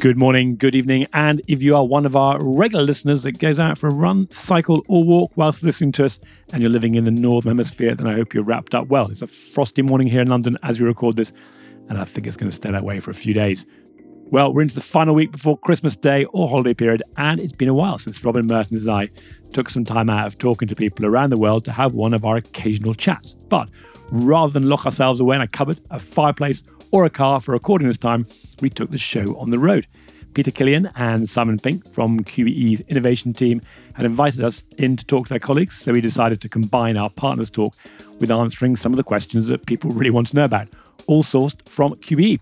Good morning, good evening, and if you are one of our regular listeners that goes out for a run, cycle, or walk whilst listening to us, and you're living in the Northern Hemisphere, then I hope you're wrapped up well. It's a frosty morning here in London as we record this, and I think it's going to stay that way for a few days. Well, we're into the final week before Christmas Day or holiday period, and it's been a while since Robin Merttens and I took some time out of talking to people around the world to have one of our occasional chats. But rather than lock ourselves away in a cupboard, a fireplace, or a car for recording this time, we took the show on the road. Peter Killian and Simon Pink from QBE's innovation team had invited us in to talk to their colleagues, so we decided to combine our partners' talk with answering some of the questions that people really want to know about, all sourced from QBE.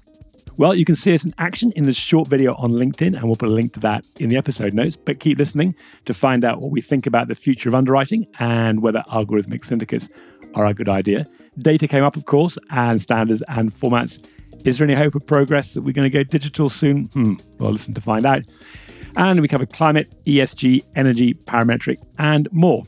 Well, you can see us in action in this short video on LinkedIn, and we'll put a link to that in the episode notes. But keep listening to find out what we think about the future of underwriting and whether algorithmic syndicates are a good idea. Data came up, of course, and standards and formats is there any hope of progress that we're going to go digital soon? Hmm, well, listen to find out. And we covered climate, ESG, energy, parametric, and more.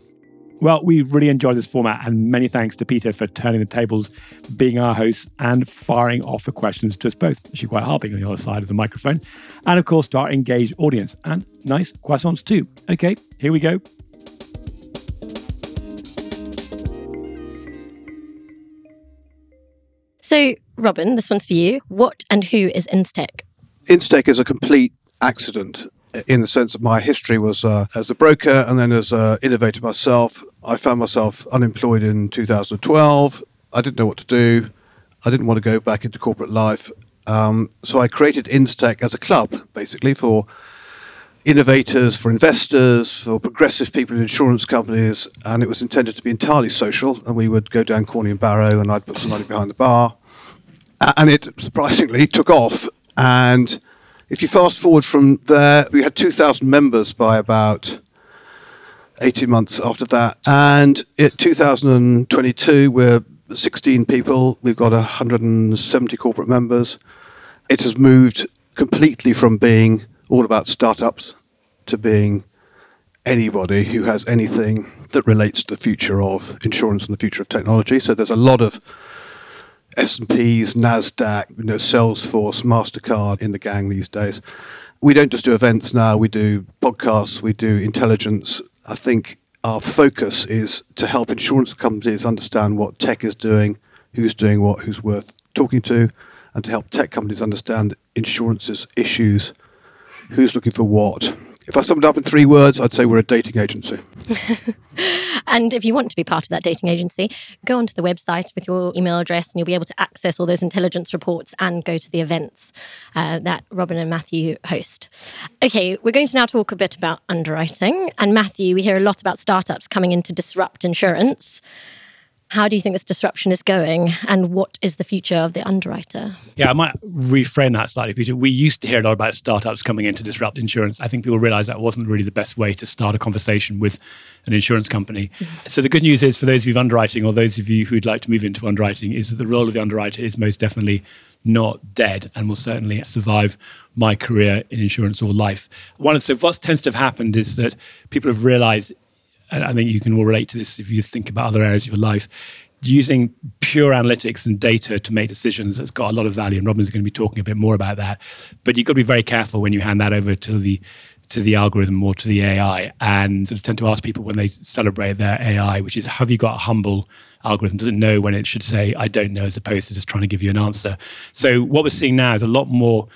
Well, we've really enjoyed this format, and many thanks to Peter for turning the tables, being our host, and firing off the questions to us both. Actually, quite harping on the other side of the microphone. And of course, to our engaged audience, and nice croissants too. Okay, here we go. So, Robin, this one's for you. What and who is Instech? Instech is a complete accident in the sense that my history was uh, as a broker and then as an innovator myself. I found myself unemployed in 2012. I didn't know what to do. I didn't want to go back into corporate life. Um, so I created Instech as a club, basically, for innovators, for investors, for progressive people in insurance companies, and it was intended to be entirely social. And we would go down Corney and Barrow, and I'd put some money behind the bar and it surprisingly took off. And if you fast forward from there, we had 2,000 members by about 18 months after that. And in 2022, we're 16 people. We've got 170 corporate members. It has moved completely from being all about startups to being anybody who has anything that relates to the future of insurance and the future of technology. So there's a lot of S&Ps, Nasdaq, you know, Salesforce, Mastercard in the gang these days. We don't just do events now. We do podcasts. We do intelligence. I think our focus is to help insurance companies understand what tech is doing, who's doing what, who's worth talking to, and to help tech companies understand insurance's issues, who's looking for what, if I summed up in three words, I'd say we're a dating agency. and if you want to be part of that dating agency, go onto the website with your email address and you'll be able to access all those intelligence reports and go to the events uh, that Robin and Matthew host. Okay, we're going to now talk a bit about underwriting. And Matthew, we hear a lot about startups coming in to disrupt insurance. How do you think this disruption is going, and what is the future of the underwriter? Yeah, I might reframe that slightly, Peter. We used to hear a lot about startups coming in to disrupt insurance. I think people realized that wasn't really the best way to start a conversation with an insurance company. Mm-hmm. So the good news is for those of you underwriting, or those of you who'd like to move into underwriting, is that the role of the underwriter is most definitely not dead and will certainly survive my career in insurance or life. One of so what tends to have happened is that people have realized I think you can all relate to this if you think about other areas of your life. Using pure analytics and data to make decisions has got a lot of value, and Robin's going to be talking a bit more about that. But you've got to be very careful when you hand that over to the to the algorithm or to the AI, and sort of tend to ask people when they celebrate their AI, which is, have you got a humble algorithm? Does it know when it should say I don't know, as opposed to just trying to give you an answer? So what we're seeing now is a lot more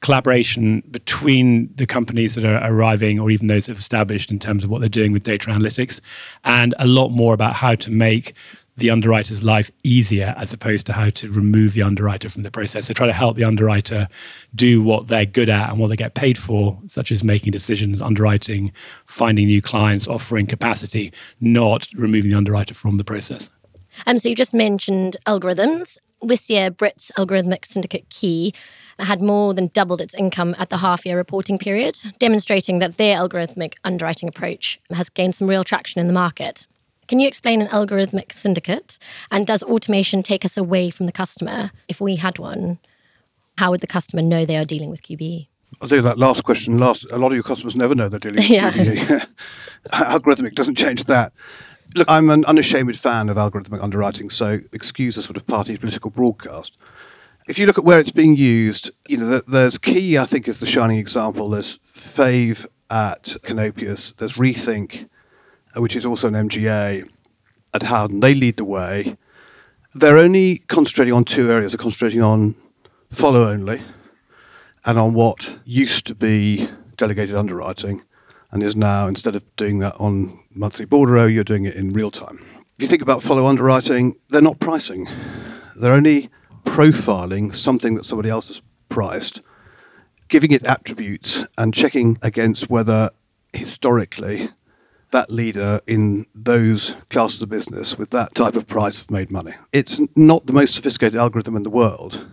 collaboration between the companies that are arriving or even those that have established in terms of what they're doing with data analytics and a lot more about how to make the underwriter's life easier as opposed to how to remove the underwriter from the process. So try to help the underwriter do what they're good at and what they get paid for, such as making decisions, underwriting, finding new clients, offering capacity, not removing the underwriter from the process. Um, so you just mentioned algorithms. This year, Brit's algorithmic syndicate Ki had more than doubled its income at the half year reporting period, demonstrating that their algorithmic underwriting approach has gained some real traction in the market. Can you explain an algorithmic syndicate? And does automation take us away from the customer? If we had one, how would the customer know they are dealing with QBE? I'll do that last question last. A lot of your customers never know they're dealing with yeah. QBE. algorithmic doesn't change that. Look, I'm an unashamed fan of algorithmic underwriting, so excuse a sort of party political broadcast if you look at where it's being used, you know, there's Ki, I think, is the shining example. There's Fave at Canopius. There's Rethink, uh, which is also an MGA at Howden. They lead the way. They're only concentrating on two areas. They're concentrating on follow only and on what used to be delegated underwriting and is now, instead of doing that on monthly bordereau, you're doing it in real time. If you think about follow underwriting, they're not pricing. They're only profiling something that somebody else has priced, giving it attributes and checking against whether historically that leader in those classes of business with that type of price have made money. It's not the most sophisticated algorithm in the world.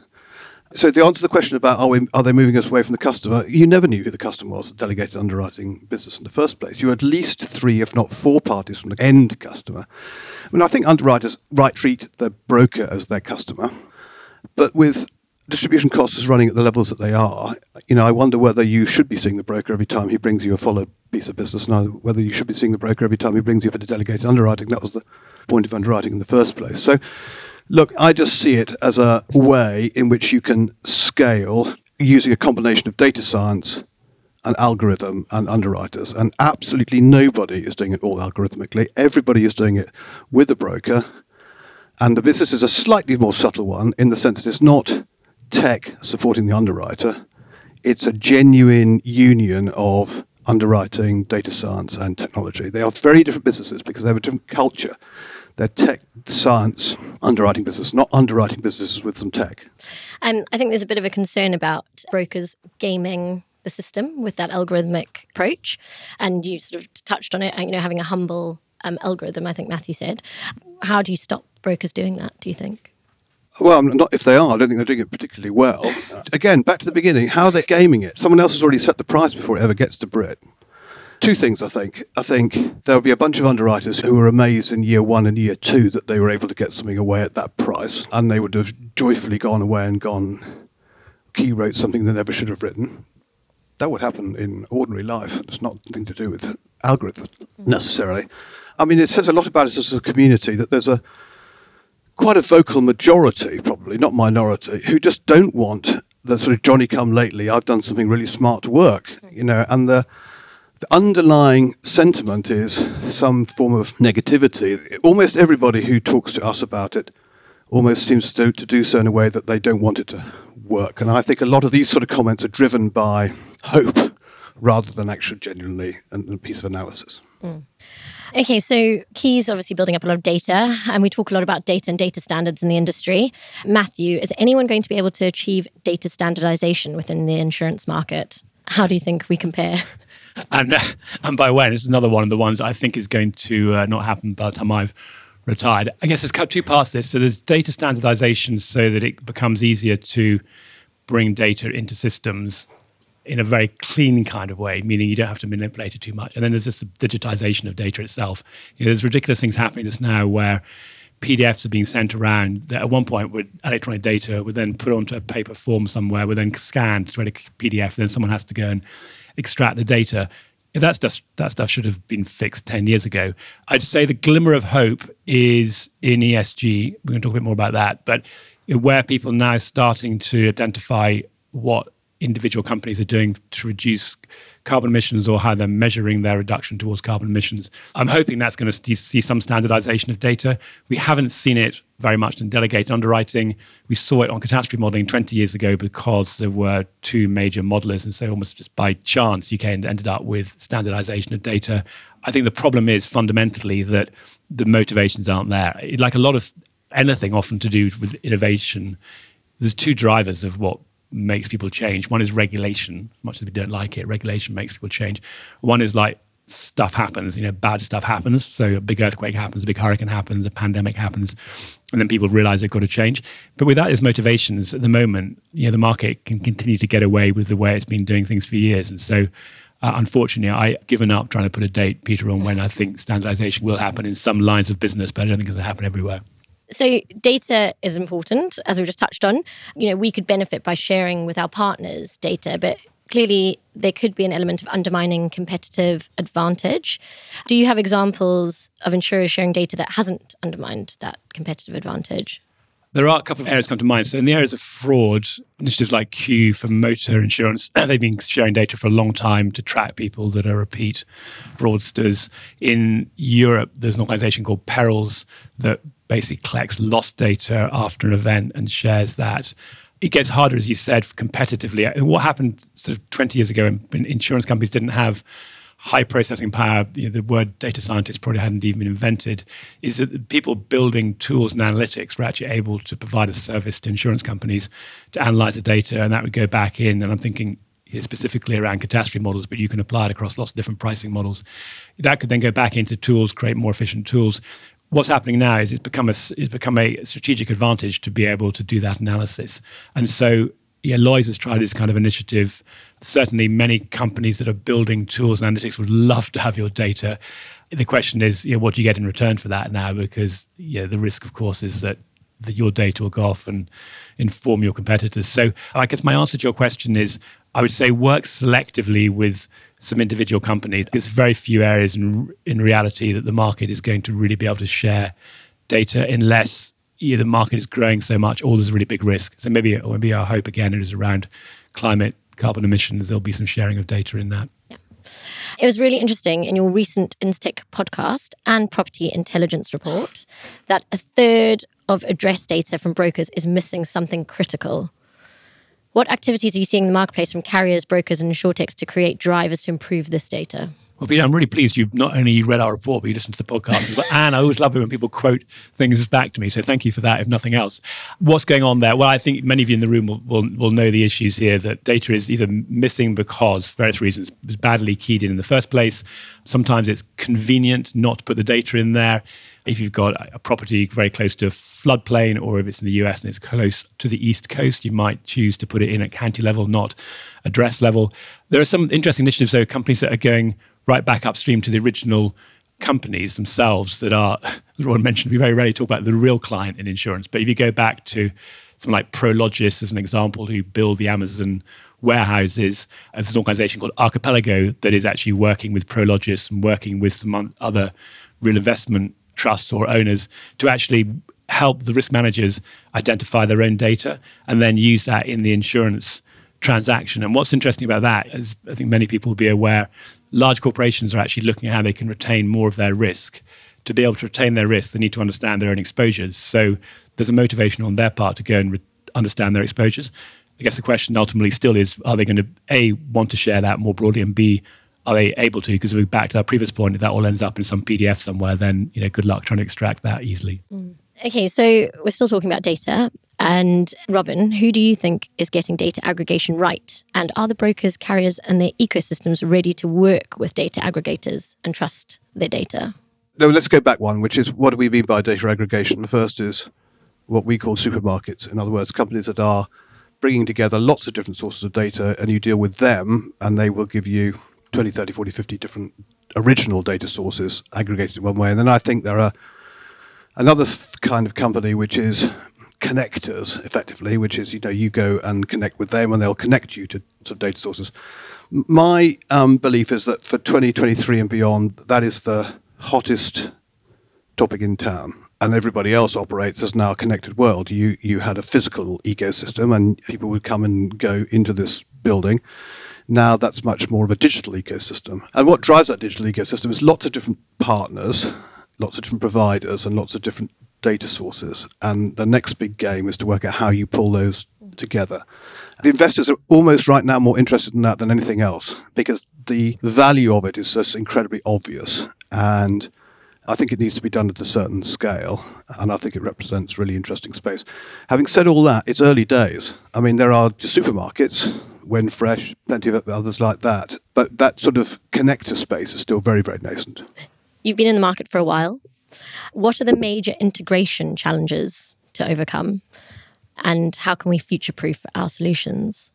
So to answer the question about are, we, are they moving us away from the customer, you never knew who the customer was, the delegated underwriting business in the first place. You had at least three, if not four parties from the end customer. I mean, I think underwriters right treat the broker as their customer, but with distribution costs running at the levels that they are, you know, I wonder whether you should be seeing the broker every time he brings you a follow piece of business, and whether you should be seeing the broker every time he brings you a of delegated underwriting. That was the point of underwriting in the first place. So, look, I just see it as a way in which you can scale using a combination of data science and algorithm and underwriters. And absolutely nobody is doing it all algorithmically. Everybody is doing it with a broker. And the business is a slightly more subtle one in the sense that it's not tech supporting the underwriter. It's a genuine union of underwriting, data science, and technology. They are very different businesses because they have a different culture. They're tech, science, underwriting business, not underwriting businesses with some tech. And I think there's a bit of a concern about brokers gaming the system with that algorithmic approach. And you sort of touched on it, you know, having a humble um, algorithm, I think Matthew said. How do you stop brokers doing that, do you think? Well, not if they are. I don't think they're doing it particularly well. Again, back to the beginning. How are they gaming it? Someone else has already set the price before it ever gets to Brit. Two things, I think. I think there'll be a bunch of underwriters who were amazed in year one and year two that they were able to get something away at that price, and they would have joyfully gone away and gone, Ki wrote something they never should have written. That would happen in ordinary life. It's not nothing to do with algorithms mm. necessarily. I mean, it says a lot about us as a community that there's a quite a vocal majority, probably not minority, who just don't want the sort of Johnny come lately. I've done something really smart to work, mm. you know, and the the underlying sentiment is some form of negativity. Almost everybody who talks to us about it almost seems to, to do so in a way that they don't want it to work. And I think a lot of these sort of comments are driven by hope rather than actually genuinely a piece of analysis. Mm. Okay, so Ki's obviously building up a lot of data, and we talk a lot about data and data standards in the industry. Matthew, is anyone going to be able to achieve data standardization within the insurance market? How do you think we compare? And, and by when, is another one of the ones I think is going to uh, not happen by the time I've retired. I guess there's two parts to this. So there's data standardization so that it becomes easier to bring data into systems in a very clean kind of way, meaning you don't have to manipulate it too much. And then there's this digitization of data itself. You know, there's ridiculous things happening just now where PDFs are being sent around that at one point would electronic data would then put onto a paper form somewhere, would then scanned to a PDF, and then someone has to go and extract the data. That stuff, that stuff should have been fixed 10 years ago. I'd say the glimmer of hope is in ESG. We're going to talk a bit more about that, but where people now starting to identify what individual companies are doing to reduce carbon emissions or how they're measuring their reduction towards carbon emissions. I'm hoping that's going to see some standardization of data. We haven't seen it very much in delegated underwriting. We saw it on catastrophe modeling 20 years ago because there were two major modelers, and so almost just by chance, UK ended up with standardization of data. I think the problem is fundamentally that the motivations aren't there. Like a lot of anything often to do with innovation, there's two drivers of what makes people change. One is regulation, as much as we don't like it, regulation makes people change. One is like stuff happens, you know, bad stuff happens. So a big earthquake happens, a big hurricane happens, a pandemic happens, and then people realize they've got to change. But without as motivations at the moment, you know, the market can continue to get away with the way it's been doing things for years. And so uh, unfortunately, I've given up trying to put a date, Peter, on when I think standardization will happen in some lines of business, but I don't think it's going to happen everywhere. So data is important, as we just touched on. You know, we could benefit by sharing with our partners data, but clearly there could be an element of undermining competitive advantage. Do you have examples of insurers sharing data that hasn't undermined that competitive advantage? There are a couple of areas come to mind. So in the areas of fraud, initiatives like CUE for motor insurance, they've been sharing data for a long time to track people that are repeat fraudsters. In Europe, there's an organization called Perils that basically collects lost data after an event and shares that. It gets harder, as you said, competitively. What happened sort of 20 years ago, when insurance companies didn't have high processing power, you know, the word data scientist probably hadn't even been invented, is that people building tools and analytics were actually able to provide a service to insurance companies to analyze the data, and that would go back in. And I'm thinking specifically around catastrophe models, but you can apply it across lots of different pricing models. That could then go back into tools, create more efficient tools. What's happening now is it's become a it's become a strategic advantage to be able to do that analysis, and so yeah, Lloyds has tried this kind of initiative certainly many companies that are building tools and analytics would love to have your data. The question is, you know, what do you get in return for that now? Because yeah, the risk, of course, is that the, your data will go off and inform your competitors. So I guess my answer to your question is I would say work selectively with some individual companies. There's very few areas in, in reality that the market is going to really be able to share data unless yeah, the market is growing so much or there's a really big risk. So maybe, maybe our hope again is around climate carbon emissions, there'll be some sharing of data in that. Yeah. It was really interesting in your recent Instech podcast and property intelligence report that a third of address data from brokers is missing something critical. What activities are you seeing in the marketplace from carriers, brokers, and insurtechs to create drivers to improve this data? Well, Peter, I'm really pleased you've not only read our report, but you listened to the podcast as well. and I always love it when people quote things back to me. So thank you for that, if nothing else. What's going on there? Well, I think many of you in the room will, will, will know the issues here that data is either missing because, for various reasons, it was badly keyed in in the first place. Sometimes it's convenient not to put the data in there. If you've got a property very close to a floodplain, or if it's in the US and it's close to the East Coast, you might choose to put it in at county level, not address level. There are some interesting initiatives, though, companies that are going right back upstream to the original companies themselves that are, as Ron mentioned, we very rarely talk about the real client in insurance. But if you go back to something like Prologis as an example, who build the Amazon warehouses, and there's an organization called Archipelago that is actually working with Prologis and working with some other real investment trusts or owners to actually help the risk managers identify their own data and then use that in the insurance transaction. And what's interesting about that, as I think many people will be aware, large corporations are actually looking at how they can retain more of their risk. To be able to retain their risk, they need to understand their own exposures. So there's a motivation on their part to go and re- understand their exposures. I guess the question ultimately still is: Are they going to a want to share that more broadly, and b are they able to? Because if we back to our previous point, if that all ends up in some PDF somewhere, then you know, good luck trying to extract that easily. Mm. Okay, so we're still talking about data. And Robin, who do you think is getting data aggregation right? And are the brokers, carriers, and their ecosystems ready to work with data aggregators and trust their data? No, let's go back one, which is what do we mean by data aggregation? The first is what we call supermarkets. In other words, companies that are bringing together lots of different sources of data and you deal with them and they will give you 20, 30, 40, 50 different original data sources aggregated in one way. And then I think there are another kind of company which is connectors effectively, which is you know you go and connect with them and they'll connect you to sort of data sources. My um, belief is that for 2023 and beyond, that is the hottest topic in town. And everybody else operates as now a connected world. You you had a physical ecosystem, and people would come and go into this building. Now that's much more of a digital ecosystem. And what drives that digital ecosystem is lots of different partners, lots of different providers, and lots of different data sources. And the next big game is to work out how you pull those together. The investors are almost right now more interested in that than anything else because the value of it is just incredibly obvious. And I think it needs to be done at a certain scale, and I think it represents really interesting space. Having said all that, it's early days. I mean, there are supermarkets, WhenFresh, plenty of others like that, but that sort of connector space is still very, very nascent. You've been in the market for a while. What are the major integration challenges to overcome? And how can we future proof our solutions?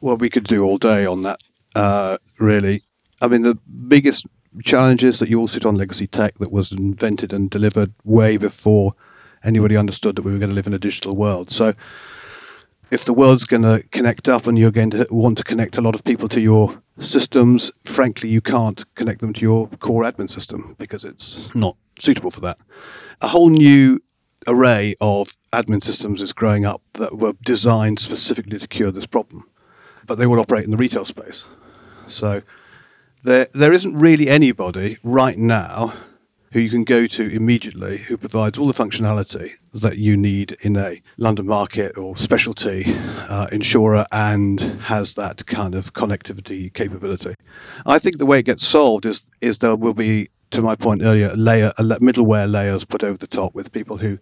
Well, we could do all day on that, uh, really. I mean, the biggest challenge is that you all sit on legacy tech that was invented and delivered way before anybody understood that we were going to live in a digital world. So, if the world's going to connect up and you're going to want to connect a lot of people to your systems, frankly, you can't connect them to your core admin system because it's not suitable for that. A whole new array of admin systems is growing up that were designed specifically to cure this problem, but they will operate in the retail space. So there, there isn't really anybody right now who you can go to immediately who provides all the functionality that you need in a London market or specialty uh, insurer and has that kind of connectivity capability. I think the way it gets solved is is there will be, to my point earlier, a layer, a middleware layers put over the top with people who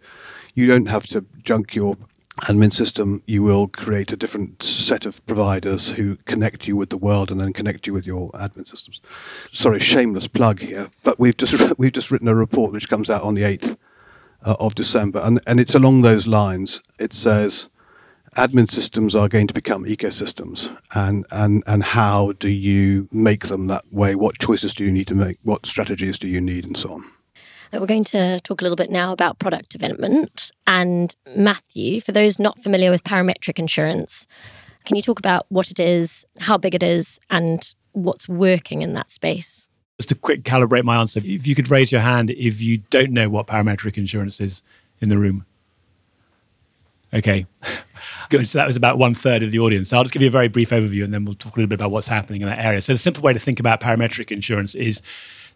you don't have to junk your admin system, you will create a different set of providers who connect you with the world and then connect you with your admin systems. Sorry, shameless plug here, but we've just we've just written a report which comes out on the eighth uh, of December, and and it's along those lines. It says admin systems are going to become ecosystems and, and, and how do you make them that way? What choices do you need to make? What strategies do you need and so on? We're going to talk a little bit now about product development. And Matthew, for those not familiar with parametric insurance, can you talk about what it is, how big it is, and what's working in that space? Just to quick calibrate my answer, if you could raise your hand if you don't know what parametric insurance is in the room. Okay, good. So that was about one third of the audience. So I'll just give you a very brief overview and then we'll talk a little bit about what's happening in that area. So the simple way to think about parametric insurance is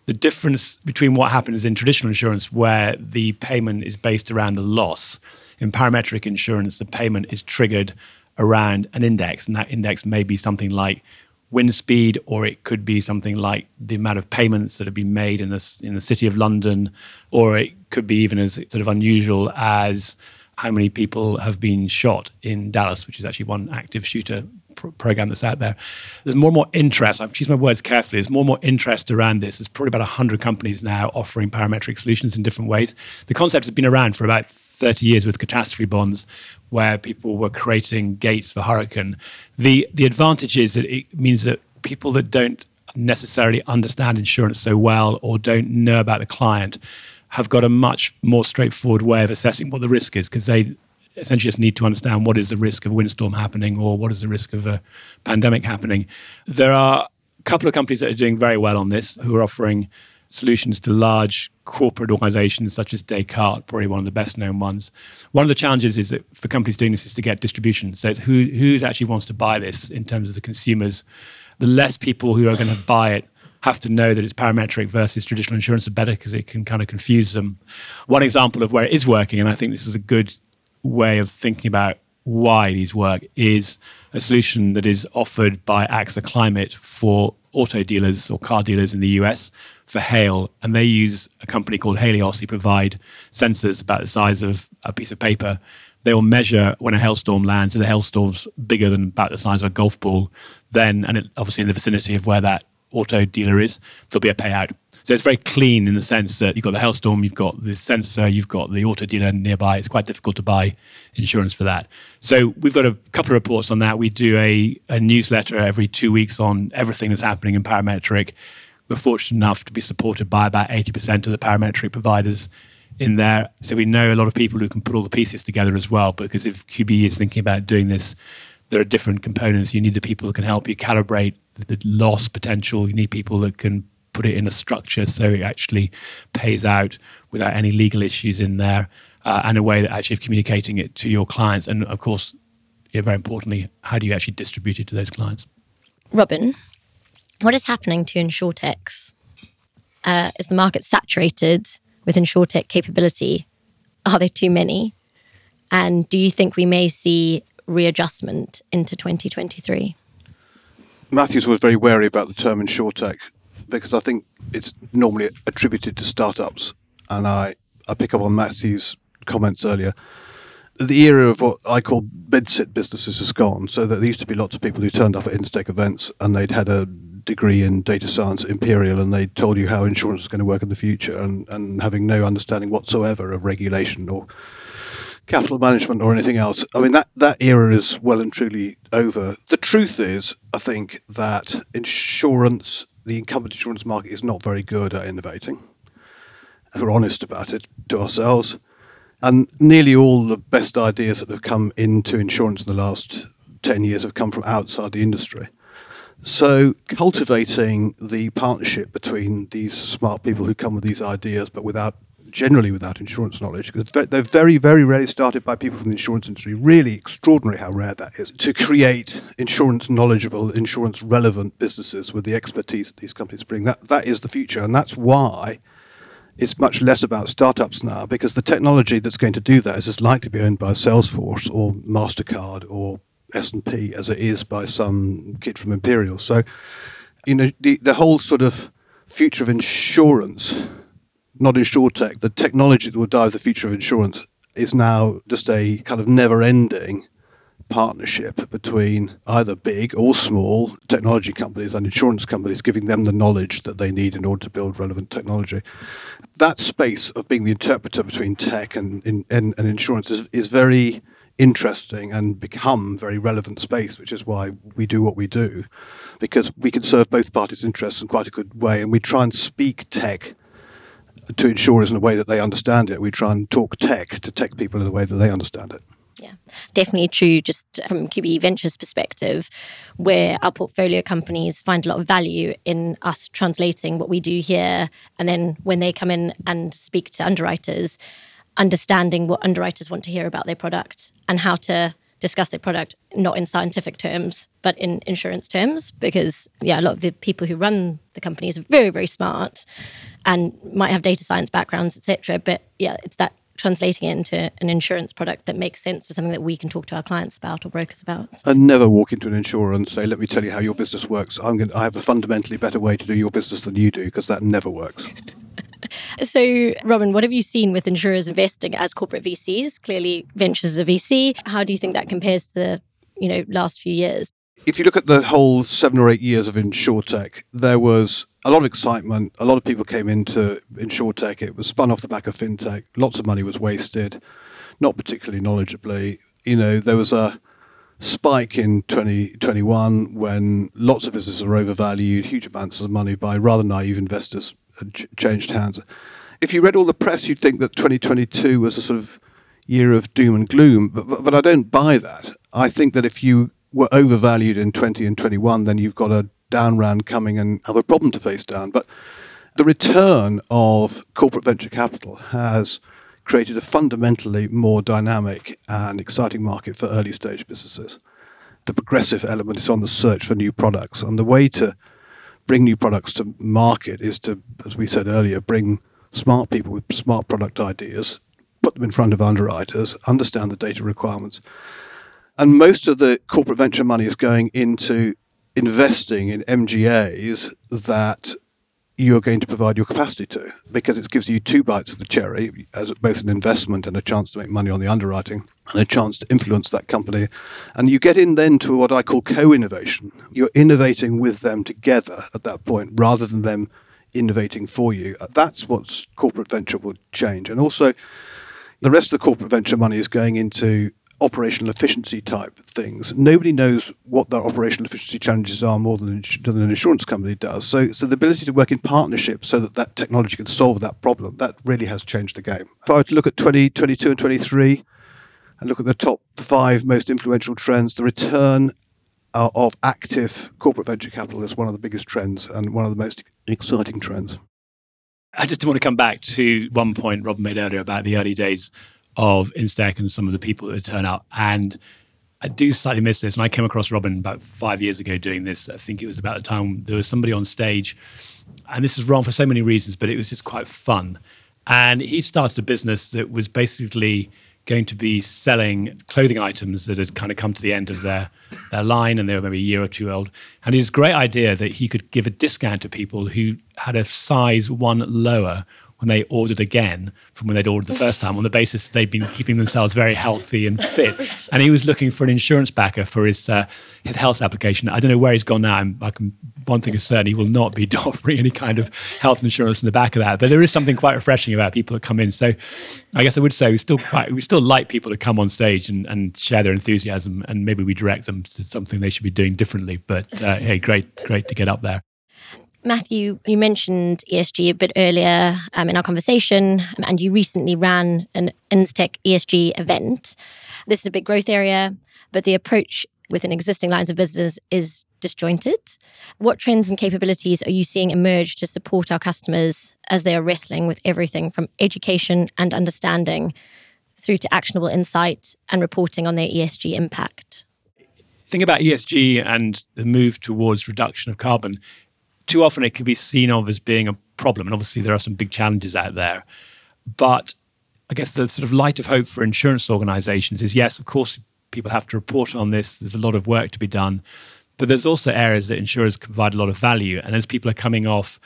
the difference between what happens in traditional insurance, where the payment is based around the loss, in parametric insurance, the payment is triggered around an index, and that index may be something like wind speed, or it could be something like the amount of payments that have been made in the, in the city of London, or it could be even as sort of unusual as how many people have been shot in Dallas, which is actually one active shooter program that's out there. There's more and more interest. I've choose my words carefully. There's more and more interest around this. There's probably about 100 companies now offering parametric solutions in different ways. The concept has been around for about 30 years with catastrophe bonds, where people were creating gates for hurricane. The the advantage is that it means that people that don't necessarily understand insurance so well or don't know about the client have got a much more straightforward way of assessing what the risk is because they essentially just need to understand what is the risk of a windstorm happening or what is the risk of a pandemic happening. There are a couple of companies that are doing very well on this who are offering solutions to large corporate organizations such as Descartes, probably one of the best known ones. One of the challenges is that for companies doing this is to get distribution. So it's who who actually wants to buy this in terms of the consumers. The less people who are going to buy it have to know that it's parametric versus traditional insurance are better because it can kind of confuse them. One example of where it is working, and I think this is a good way of thinking about why these work is a solution that is offered by AXA Climate for auto dealers or car dealers in the US for hail. And they use a company called Halios who provide sensors about the size of a piece of paper. They will measure when a hailstorm lands. If the hailstorm's bigger than about the size of a golf ball, then, and it, obviously in the vicinity of where that auto dealer is, there'll be a payout. So it's very clean in the sense that you've got the hailstorm, you've got the sensor, you've got the auto dealer nearby. It's quite difficult to buy insurance for that. So we've got a couple of reports on that. We do a, a newsletter every two weeks on everything that's happening in parametric. We're fortunate enough to be supported by about 80% of the parametric providers in there. So we know a lot of people who can put all the pieces together as well. Because if QBE is thinking about doing this, there are different components. You need the people who can help you calibrate the loss potential. You need people that can put it in a structure so it actually pays out without any legal issues in there uh, and a way that actually of communicating it to your clients. And of course, yeah, very importantly, how do you actually distribute it to those clients? Robin, what is happening to insurtechs? Uh, is the market saturated with insurtech capability? Are there too many? And do you think we may see readjustment into 2023? Matthews was very wary about the term insurtech because I think it's normally attributed to startups, and I, I pick up on Matthew's comments earlier. The era of what I call bedsit businesses has gone, so that there used to be lots of people who turned up at Instech events and they'd had a degree in data science at Imperial and they told you how insurance is going to work in the future and, and having no understanding whatsoever of regulation or capital management or anything else. I mean, that, that era is well and truly over. The truth is, I think, that insurance the incumbent insurance market is not very good at innovating. If we're honest about it to ourselves. And nearly all the best ideas that have come into insurance in the last 10 years have come from outside the industry. So, cultivating the partnership between these smart people who come with these ideas, but without generally without insurance knowledge, because they're very, very rarely started by people from the insurance industry. Really extraordinary how rare that is to create insurance knowledgeable, insurance relevant businesses with the expertise that these companies bring. That that is the future, and that's why it's much less about startups now because the technology that's going to do that is as likely to be owned by Salesforce or Mastercard or S&P as it is by some kid from Imperial. So, you know, the, the whole sort of future of insurance, not insure tech, the technology that will drive the future of insurance is now just a kind of never-ending partnership between either big or small technology companies and insurance companies, giving them the knowledge that they need in order to build relevant technology. That space of being the interpreter between tech and, and, and insurance is, is very interesting and become very relevant space, which is why we do what we do, because we can serve both parties' interests in quite a good way, and we try and speak tech to insurers in a way that they understand it. We try and talk tech to tech people in a way that they understand it. Yeah, definitely true. Just from QBE Ventures perspective, where our portfolio companies find a lot of value in us translating what we do here, and then when they come in and speak to underwriters, understanding what underwriters want to hear about their product and how to discuss their product not in scientific terms but in insurance terms because yeah a lot of the people who run the companies are very very smart and might have data science backgrounds etc but yeah it's that translating it into an insurance product that makes sense for something that we can talk to our clients about or brokers about. And never walk into an insurer and say, "Let me tell you how your business works. I'm going. To, I have a fundamentally better way to do your business than you do," because that never works. so, Robin, what have you seen with insurers investing as corporate VCs? Clearly, Ventures is a VC. How do you think that compares to the you know last few years? If you look at the whole seven or eight years of insurtech, there was a lot of excitement. A lot of people came into insurtech. It was spun off the back of fintech. Lots of money was wasted, not particularly knowledgeably. You know, there was a spike in 2021 when lots of businesses were overvalued, huge amounts of money by rather naive investors ch- changed hands. If you read all the press, you'd think that 2022 was a sort of year of doom and gloom, but, but, but I don't buy that. I think that if you were overvalued in 20 and 21, then you've got a down round coming and have a problem to face down. But the return of corporate venture capital has created a fundamentally more dynamic and exciting market for early stage businesses. The progressive element is on the search for new products, and the way to bring new products to market is to, as we said earlier, bring smart people with smart product ideas, put them in front of underwriters, understand the data requirements. And most of the corporate venture money is going into investing in MGAs that you're going to provide your capacity to because it gives you two bites of the cherry as both an investment and a chance to make money on the underwriting and a chance to influence that company. And you get in then to what I call co-innovation. You're innovating with them together at that point rather than them innovating for you. That's what corporate venture will change. And also the rest of the corporate venture money is going into operational efficiency type things. Nobody knows what their operational efficiency challenges are more than, than an insurance company does. So, so the ability to work in partnership so that that technology can solve that problem, that really has changed the game. If I were to look at 2022 and 23 and look at the top five most influential trends, the return uh, of active corporate venture capital is one of the biggest trends and one of the most exciting trends. I just want to come back to one point Rob made earlier about the early days of Instech and some of the people that turn up. And I do slightly miss this. And I came across Robin about five years ago doing this. I think it was about the time there was somebody on stage, and this is wrong for so many reasons, but it was just quite fun. And he started a business that was basically going to be selling clothing items that had kind of come to the end of their, their line and they were maybe a year or two old. And this great idea that he could give a discount to people who had a size one lower when they ordered again from when they'd ordered the first time on the basis they'd been keeping themselves very healthy and fit. And he was looking for an insurance backer for his uh, his health application. I don't know where he's gone now. I'm, I can, one thing is certain, he will not be offering any kind of health insurance in the back of that. But there is something quite refreshing about people that come in. So I guess I would say we still quite, we still like people to come on stage and, and share their enthusiasm and maybe we direct them to something they should be doing differently. But uh, hey, great, great to get up there. Matthew, you mentioned ESG a bit earlier um, in our conversation, and you recently ran an Instech ESG event. This is a big growth area, but the approach within existing lines of business is disjointed. What trends and capabilities are you seeing emerge to support our customers as they are wrestling with everything from education and understanding through to actionable insight and reporting on their ESG impact? Think about ESG and the move towards reduction of carbon. Too often it can be seen of as being a problem. And obviously, there are some big challenges out there. But I guess the sort of light of hope for insurance organizations is yes, of course, people have to report on this. There's a lot of work to be done. But there's also areas that insurers can provide a lot of value. And as people are coming off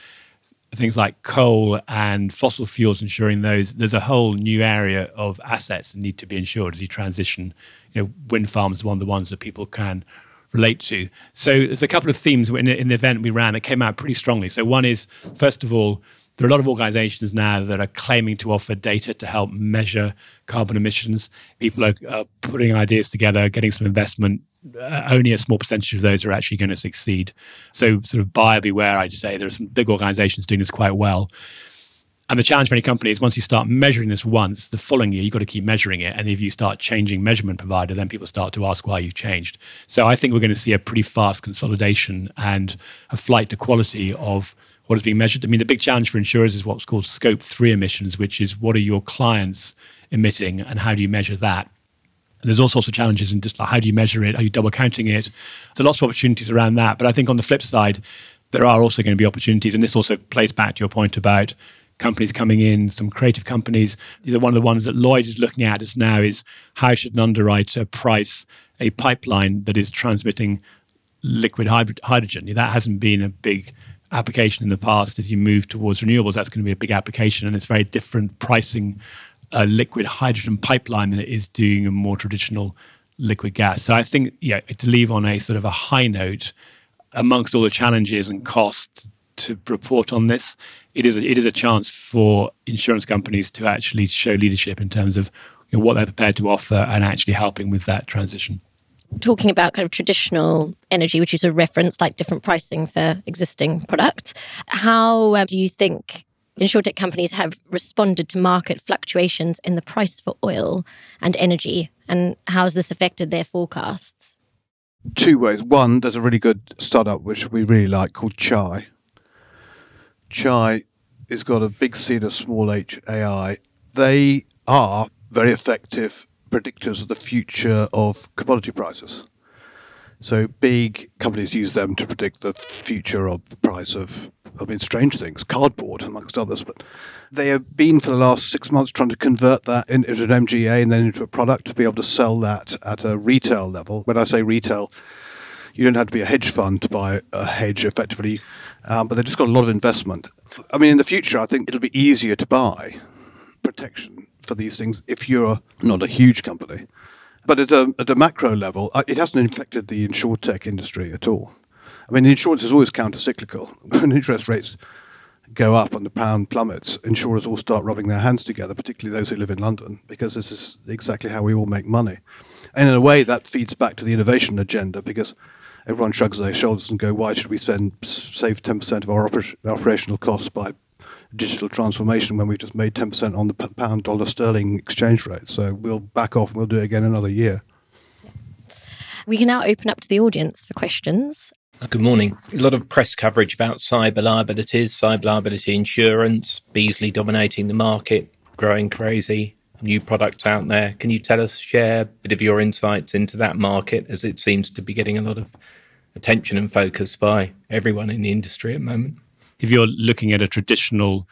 things like coal and fossil fuels, insuring those, there's a whole new area of assets that need to be insured as you transition. You know, wind farms are one of the ones that people can relate to. So there's a couple of themes in, in the event we ran that came out pretty strongly. So one is, first of all, there are a lot of organizations now that are claiming to offer data to help measure carbon emissions. People are, are putting ideas together, getting some investment. Uh, only a small percentage of those are actually going to succeed. So, sort of buyer beware, I'd say. There are some big organizations doing this quite well. And the challenge for any company is once you start measuring this once, the following year, you've got to keep measuring it. And if you start changing measurement provider, then people start to ask why you've changed. So I think we're going to see a pretty fast consolidation and a flight to quality of what is being measured. I mean, the big challenge for insurers is what's called scope three emissions, which is what are your clients emitting and how do you measure that? There's all sorts of challenges in just like how do you measure it? Are you double counting it? So lots of opportunities around that. But I think on the flip side, there are also going to be opportunities, and this also plays back to your point about companies coming in, some creative companies. One of the ones that Lloyd is looking at is now is how should an underwriter price a pipeline that is transmitting liquid hydrogen? That hasn't been a big application in the past. As you move towards renewables, that's going to be a big application, and it's very different pricing a liquid hydrogen pipeline than it is doing a more traditional liquid gas. So I think, yeah, to leave on a sort of a high note, amongst all the challenges and costs to report on this, it is a, it is a chance for insurance companies to actually show leadership in terms of you know, what they're prepared to offer and actually helping with that transition. Talking about kind of traditional energy, which is a reference, like different pricing for existing products, how uh, do you think insurtech companies have responded to market fluctuations in the price for oil and energy, and how has this affected their forecasts? Two ways. One, there's a really good startup which we really like called Chai, Chai has got a big seed of small h AI. They are very effective predictors of the future of commodity prices. So big companies use them to predict the future of the price of, I mean, strange things, cardboard, amongst others. But they have been for the last six months trying to convert that into an MGA and then into a product to be able to sell that at a retail level. When I say retail, you don't have to be a hedge fund to buy a hedge effectively, um, but they've just got a lot of investment. I mean, in the future, I think it'll be easier to buy protection for these things if you're not a huge company. But at a, at a macro level, uh, it hasn't affected the insurtech industry at all. I mean, insurance is always counter-cyclical. When interest rates go up and the pound plummets, insurers all start rubbing their hands together, particularly those who live in London, because this is exactly how we all make money. And in a way, that feeds back to the innovation agenda because everyone shrugs their shoulders and go, why should we spend save 10% of our oper- operational costs by digital transformation when we've just made 10% on the pound dollar sterling exchange rate? So we'll back off and we'll do it again another year. We can now open up to the audience for questions. Good morning. A lot of press coverage about cyber liabilities, cyber liability insurance, Beazley dominating the market, growing crazy new products out there. Can you tell us, share a bit of your insights into that market as it seems to be getting a lot of attention and focus by everyone in the industry at the moment? If you're looking at a traditional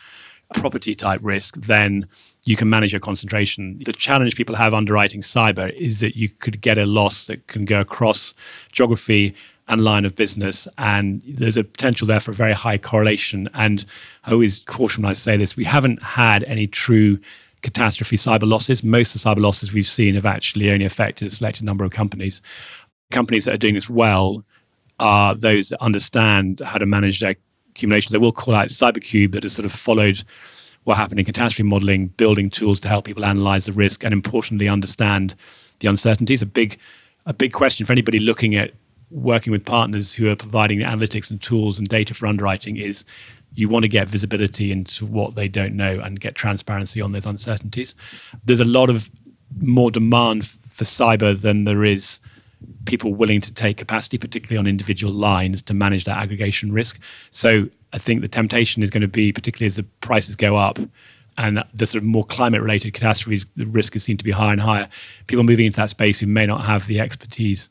property type risk, then you can manage your concentration. The challenge people have underwriting cyber is that you could get a loss that can go across geography and line of business. And there's a potential there for a very high correlation. And I always caution when I say this we haven't had any true catastrophe cyber losses. Most of the cyber losses we've seen have actually only affected a selected number of companies. Companies that are doing this well are those that understand how to manage their accumulations. They will call out CyberCube that has sort of followed what happened in catastrophe modeling, building tools to help people analyze the risk, and importantly, understand the uncertainties. A big, a big question for anybody looking at working with partners who are providing analytics and tools and data for underwriting is you want to get visibility into what they don't know and get transparency on those uncertainties. There's a lot of more demand for cyber than there is people willing to take capacity, particularly on individual lines, to manage that aggregation risk. So I think the temptation is going to be, particularly as the prices go up, and the sort of more climate related catastrophes, the risk is seen to be higher and higher. People moving into that space who may not have the expertise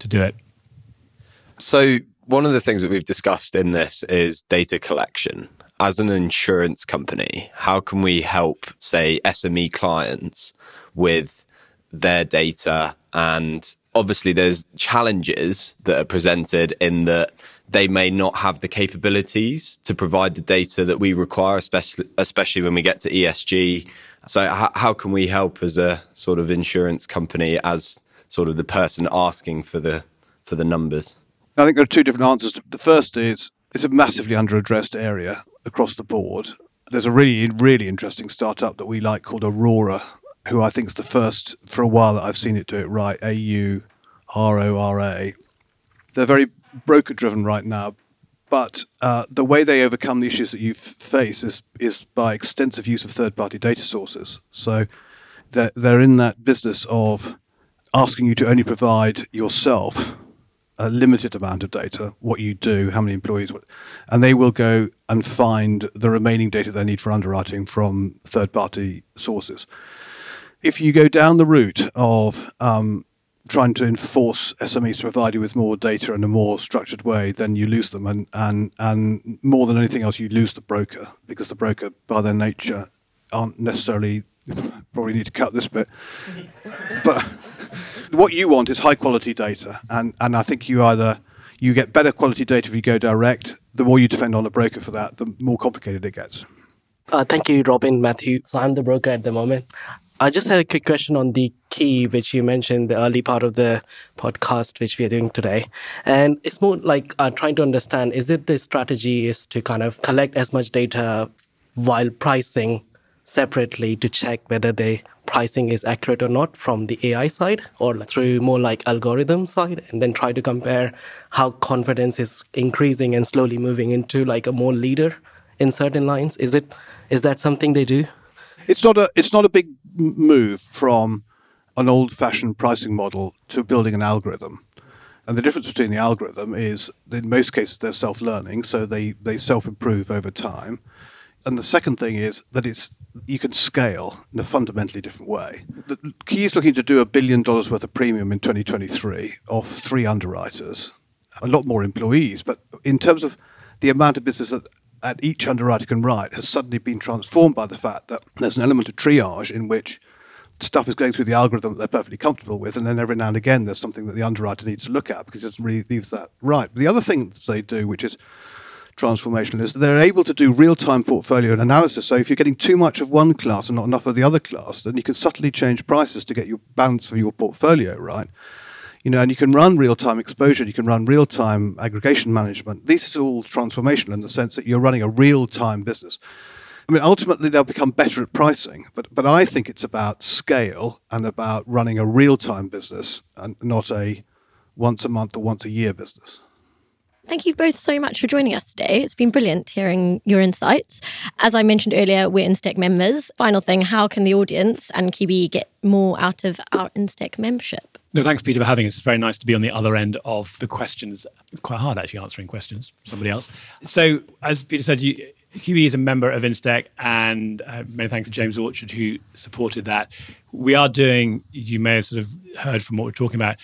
to do it. So, one of the things that we've discussed in this is data collection. As an insurance company, how can we help, say, SME clients with their data? And obviously, there's challenges that are presented in that they may not have the capabilities to provide the data that we require, especially especially when we get to ESG. So, h- how can we help as a sort of insurance company, as sort of the person asking for the for the numbers? I think there are two different answers. The first is it's a massively underaddressed area across the board. There's a really, really interesting startup that we like called Aurora, who I think is the first for a while that I've seen it do it right. A U R O R A. They're very broker driven right now, but uh, the way they overcome the issues that you face is is by extensive use of third party data sources. So they're, they're in that business of asking you to only provide yourself a limited amount of data, what you do, how many employees, and they will go and find the remaining data they need for underwriting from third party sources. If you go down the route of um, trying to enforce SMEs to provide you with more data in a more structured way, then you lose them, and and and more than anything else, you lose the broker because the broker, by their nature, aren't necessarily. Probably need to cut this bit, but what you want is high quality data, and and I think you either you get better quality data if you go direct. The more you depend on a broker for that, the more complicated it gets. Uh, thank you, Robin, Matthew. So I'm the broker at the moment. I just had a quick question on the Ki, which you mentioned the early part of the podcast, which we are doing today. And it's more like uh, trying to understand, is it the strategy is to kind of collect as much data while pricing separately to check whether the pricing is accurate or not from the AI side or through more like algorithm side and then try to compare how confidence is increasing and slowly moving into like a more leader in certain lines. Is it, is that something they do? It's not a, it's not a big move from an old fashioned pricing model to building an algorithm. And the difference between the algorithm is in most cases they're self learning, so they, they self improve over time. And the second thing is that it's you can scale in a fundamentally different way. The Ki is looking to do a billion dollars worth of premium in 2023 off three underwriters, a lot more employees, but in terms of the amount of business that at each underwriter can write has suddenly been transformed by the fact that there's an element of triage in which stuff is going through the algorithm that they're perfectly comfortable with, and then every now and again there's something that the underwriter needs to look at because it really leaves that right. But the other thing that they do, which is transformational is they're able to do real-time portfolio analysis. So if you're getting too much of one class and not enough of the other class, then you can subtly change prices to get your balance for your portfolio right. You know, and you can run real-time exposure, you can run real-time aggregation management. This is all transformational in the sense that you're running a real-time business. I mean, ultimately they'll become better at pricing, but but I think it's about scale and about running a real-time business and not a once a month or once a year business. Thank you both so much for joining us today. It's been brilliant hearing your insights. As I mentioned earlier, we're Instech members. Final thing, how can the audience and QBE get more out of our Instech membership? No, thanks, Peter, for having us. It's very nice to be on the other end of the questions. It's quite hard actually answering questions somebody else. So, as Peter said, you, QBE is a member of Instech, and uh, many thanks to James Orchard who supported that. We are doing, you may have sort of heard from what we're talking about,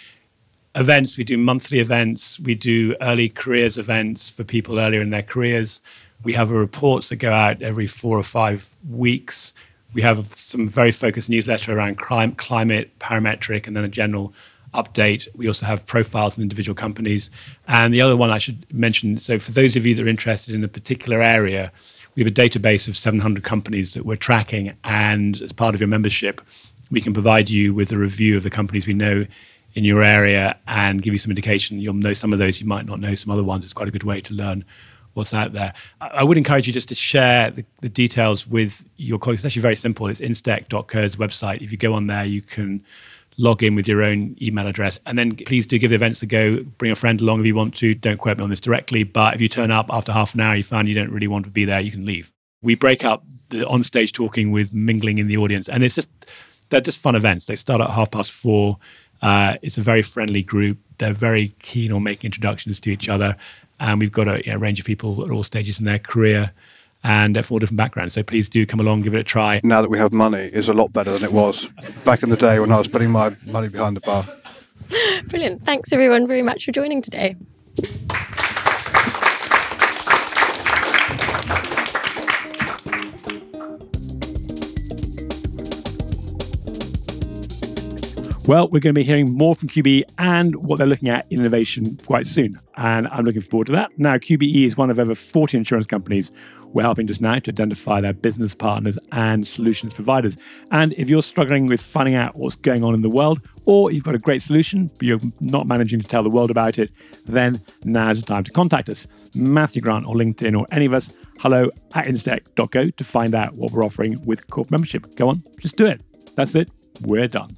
events. We do monthly events. We do early careers events for people earlier in their careers. We have reports that go out every four or five weeks. We have some very focused newsletter around climate, climate, parametric, and then a general update. We also have profiles in individual companies. And the other one I should mention so, for those of you that are interested in a particular area, we have a database of 700 companies that we're tracking. And as part of your membership, we can provide you with a review of the companies we know in your area and give you some indication. You'll know some of those, you might not know some other ones. It's quite a good way to learn what's out there. I, would encourage you just to share the, the, details with your colleagues. It's actually very simple. It's instech.co's website. If you go on there, you can log in with your own email address. And then please do give the events a go. Bring a friend along if you want to. Don't quote me on this directly. But if you turn up after half an hour, you find you don't really want to be there, you can leave. We break up the on-stage talking with mingling in the audience. And it's just, they're just fun events. They start at half past four Uh, it's a very friendly group. They're very keen on making introductions to each other. And we've got a you know, range of people at all stages in their career and from all different backgrounds. So please do come along, give it a try. Now that we have money, is a lot better than it was back in the day when I was putting my money behind the bar. Brilliant. Thanks, everyone, very much for joining today. Well, we're going to be hearing more from QBE and what they're looking at in innovation quite soon. And I'm looking forward to that. Now, QBE is one of over 40 insurance companies we're helping just now to identify their business partners and solutions providers. And if you're struggling with finding out what's going on in the world, or you've got a great solution, but you're not managing to tell the world about it, then now's the time to contact us. Matthew Grant or LinkedIn or any of us, hello at instech.co to find out what we're offering with corporate membership. Go on, just do it. That's it. We're done.